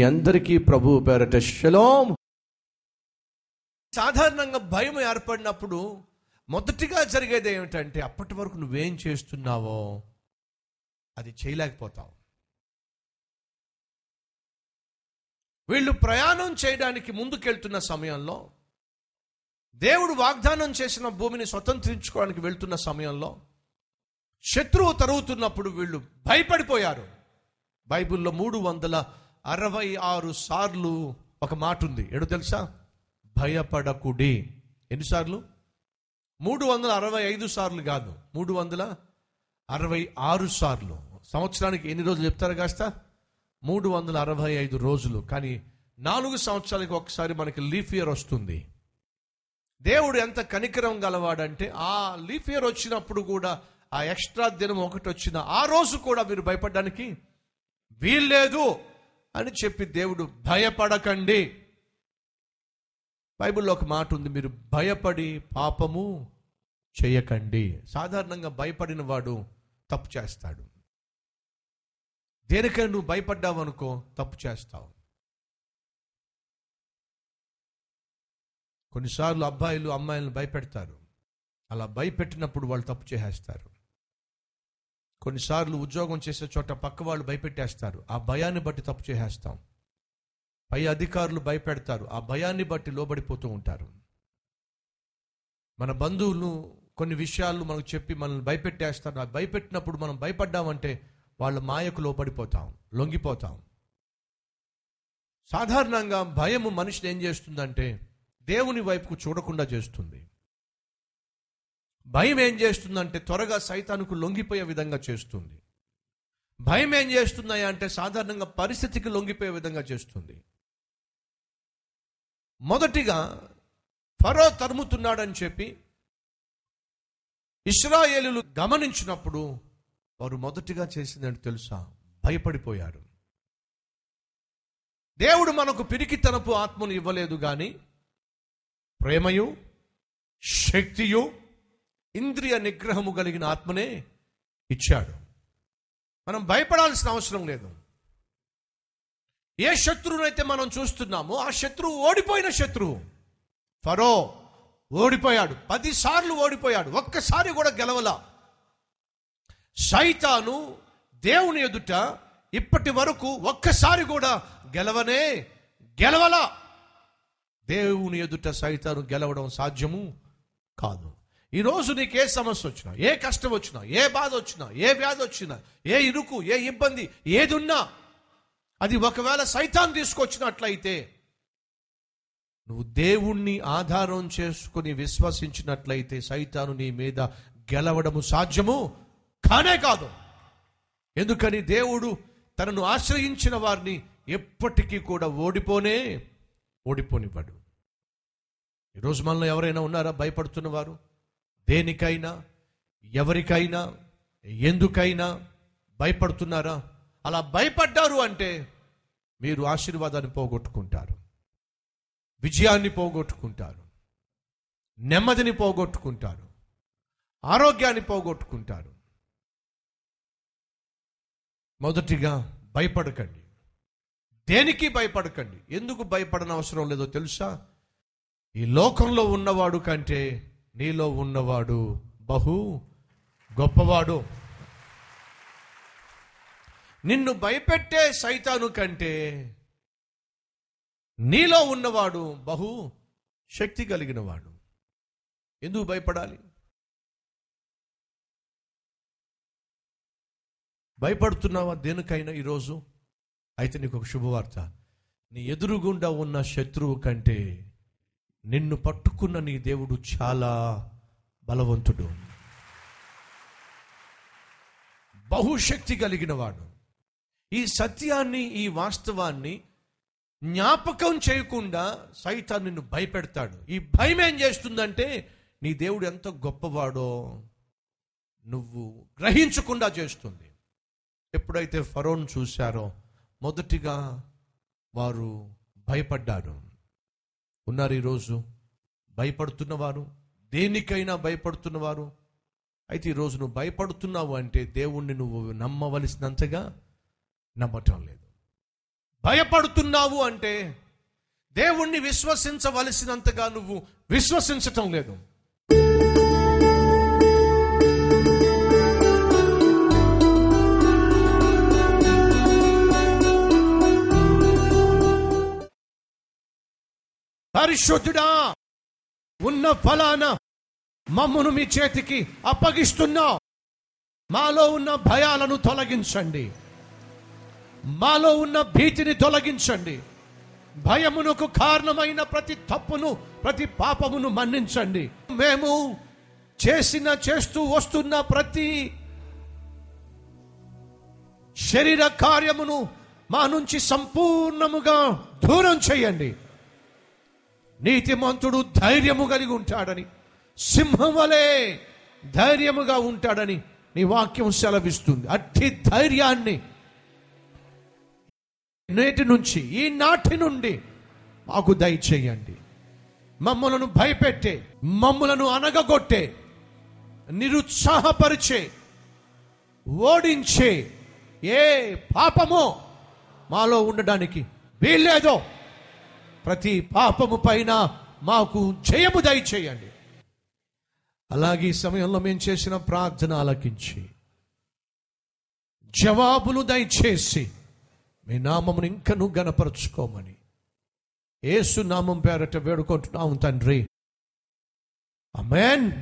మీ అందరికీ ప్రభు పేరట శలోం సాధారణంగా భయం ఏర్పడినప్పుడు మొదటిగా జరిగేది ఏమిటంటే అప్పటి వరకు నువ్వేం చేస్తున్నావో అది చేయలేకపోతావు. వీళ్ళు ప్రయాణం చేయడానికి ముందుకెళ్తున్న సమయంలో దేవుడు వాగ్దానం చేసిన భూమిని స్వతంత్రించుకోవడానికి వెళ్తున్న సమయంలో శత్రువు తరుగుతున్నప్పుడు వీళ్ళు భయపడిపోయారు. బైబిల్లో మూడు వందల అరవై ఆరు సార్లు ఒక మాట ఉంది ఏడు తెలుసా? భయపడకుడి. ఎన్నిసార్లు? మూడు వందల అరవై ఐదు సార్లు కాదు. మూడు వందల అరవై ఆరు సార్లు. సంవత్సరానికి ఎన్ని రోజులు చెప్తారు కాస్త? మూడు వందల అరవై ఐదు రోజులు. కానీ నాలుగు సంవత్సరాలకి ఒకసారి మనకి లీఫ్ ఇయర్ వస్తుంది. దేవుడు ఎంత కనికరం గలవాడంటే ఆ లీఫ్ ఇయర్ వచ్చినప్పుడు కూడా ఆ ఎక్స్ట్రా దినం ఒకటి వచ్చిన ఆ రోజు కూడా మీరు భయపడడానికి వీల్లేదు. అని చెప్పి దేవుడు భయపడకండి. బైబిల్లో ఒక మాట ఉంది మీరు భయపడి పాపము చేయకండి. సాధారణంగా భయపడిన వాడు తప్పు చేస్తాడు. దేనికైనా నువ్వు భయపడ్డావు అనుకో తప్పు చేస్తావు. కొన్నిసార్లు అబ్బాయిలు అమ్మాయిలను భయపెడతారు. అలా భయపెట్టినప్పుడు వాళ్ళు తప్పు చేసేస్తారు. కొన్నిసార్లు ఉద్యోగం చేసే చోట పక్క వాళ్ళు భయపెట్టేస్తారు. ఆ భయాన్ని బట్టి తప్పు చేసేస్తాం. పై అధికారులు భయపెడతారు. ఆ భయాన్ని బట్టి లోబడిపోతూ ఉంటారు. మన బంధువులు కొన్ని విషయాలు మనకు చెప్పి మనల్ని భయపెట్టేస్తారు. ఆ భయపెట్టినప్పుడు మనం భయపడ్డామంటే వాళ్ళ మాయకు లోబడిపోతాం లొంగిపోతాం. సాధారణంగా భయము మనిషిని ఏం చేస్తుందంటే దేవుని వైపుకు చూడకుండా చేస్తుంది. భయం ఏం చేస్తుందంటే త్వరగా సైతానికి లొంగిపోయే విధంగా చేస్తుంది. భయం ఏం చేస్తున్నాయా అంటే సాధారణంగా పరిస్థితికి లొంగిపోయే విధంగా చేస్తుంది. మొదటిగా ఫరో తరుముతున్నాడని చెప్పి ఇస్రాయేలులు గమనించినప్పుడు వారు మొదటిగా చేసిందంటే తెలుసా? భయపడిపోయారు. దేవుడు మనకు పిరికితనపు ఆత్మను ఇవ్వలేదు కానీ ప్రేమయు శక్తియు ఇంద్రియ నిగ్రహము కలిగిన ఆత్మనే ఇచ్చాడు. మనం భయపడాల్సిన అవసరం లేదు. ఏ శత్రువునైతే మనం చూస్తున్నామో ఆ శత్రువు ఓడిపోయిన శత్రువు. ఫరో ఓడిపోయాడు. పదిసార్లు ఓడిపోయాడు. ఒక్కసారి కూడా గెలవలా. సైతాను దేవుని ఎదుట ఇప్పటి వరకు ఒక్కసారి కూడా గెలవనే గెలవలా. దేవుని ఎదుట సైతాను గెలవడం సాధ్యము కాదు. ఈరోజు నీకు ఏ సమస్య వచ్చినా ఏ కష్టం వచ్చినా ఏ బాధ వచ్చినా ఏ వ్యాధి వచ్చినా ఏ ఇరుకు ఏ ఇబ్బంది ఏది ఉన్నా అది ఒకవేళ సైతాన్ తీసుకొచ్చినట్లయితే నువ్వు దేవుణ్ణి ఆధారం చేసుకుని విశ్వసించినట్లయితే సైతాను నీ మీద గెలవడము సాధ్యము కానే కాదు. ఎందుకని దేవుడు తనను ఆశ్రయించిన వారిని ఎప్పటికీ కూడా ఓడిపోనే ఓడిపోనివ్వడు. ఈరోజు మనలో ఎవరైనా ఉన్నారా? భయపడుతున్న వారు? దేనికైనా ఎవరికైనా ఎందుకైనా భయపడుతున్నారా? అలా భయపడ్డారు అంటే మీరు ఆశీర్వాదాన్ని పోగొట్టుకుంటారు. విజయాన్ని పోగొట్టుకుంటారు. నెమ్మదిని పోగొట్టుకుంటారు. ఆరోగ్యాన్ని పోగొట్టుకుంటారు. మొదటిగా భయపడకండి. దేనికి భయపడకండి? ఎందుకు భయపడన అవసరం లేదో తెలుసా? ఈ లోకంలో ఉన్నవాడు కంటే నీలో ఉన్నవాడు బహు గొప్పవాడు. నిన్ను భయపెట్టే సైతాను కంటే నీలో ఉన్నవాడు బహు శక్తి కలిగినవాడు. ఎందుకు భయపడాలి? భయపడుతున్నావా దేనికైనా ఈరోజు? అయితే నీకు ఒక శుభవార్త. నీ ఎదురుగుండా ఉన్న శత్రువు కంటే నిన్ను పట్టుకున్న నీ దేవుడు చాలా బలవంతుడు. బహుశక్తి కలిగిన వాడు ఈ సత్యాన్ని ఈ వాస్తవాన్ని జ్ఞాపకం చేయకుండా సైతాన్ నిన్ను భయపెడతాడు. ఈ భయం ఏం చేస్తుందంటే నీ దేవుడు ఎంత గొప్పవాడో నువ్వు గ్రహించకుండా చేస్తుంది. ఎప్పుడైతే ఫరోన్ చూశారో మొదటిగా వారు భయపడ్డారు. ఉన్నారు ఈరోజు భయపడుతున్నవారు దేనికైనా భయపడుతున్నవారు. అయితే ఈరోజు నువ్వు భయపడుతున్నావు అంటే దేవుణ్ణి నువ్వు నమ్మవలసినంతగా నమ్మటం లేదు. భయపడుతున్నావు అంటే దేవుణ్ణి విశ్వసించవలసినంతగా నువ్వు విశ్వసించటం లేదు. పరిశుద్ధుడా ఉన్న ఫలాన మమ్మును మీ చేతికి అప్పగిస్తున్నావు మాలో ఉన్న భయాలను తొలగించండి. మాలో ఉన్న భీతిని తొలగించండి. భయమునకు కారణమైన ప్రతి తప్పును ప్రతి పాపమును మన్నించండి. మేము చేసిన చేస్తూ వస్తున్న ప్రతి శరీర కార్యమును మా నుంచి సంపూర్ణముగా దూరం చేయండి. నీతిమంతుడు ధైర్యము కలిగి ఉంటాడని సింహం వలె ధైర్యముగా ఉంటాడని నీ వాక్యం సెలవిస్తుంది. అట్టి ధైర్యాన్ని నేటి నుంచి ఈ నాటి నుండి మాకు దయచేయండి. మమ్మలను భయపెట్టే మమ్మలను అనగగొట్టే నిరుత్సాహపరిచే ఓడించే ఏ పాపమో మాలో ఉండడానికి వీల్లేదో ప్రతి పాపము పైన మాకు జయము దయచేయండి. అలాగే ఈ సమయంలో మేము చేసిన ప్రార్థన ఆలకించి జవాబులు దయచేసి మీ నామమును ఇంకను గనపరుచుకోమని ఏసు నామం పేరట వేడుకుంటున్నాము తండ్రి. అమెన్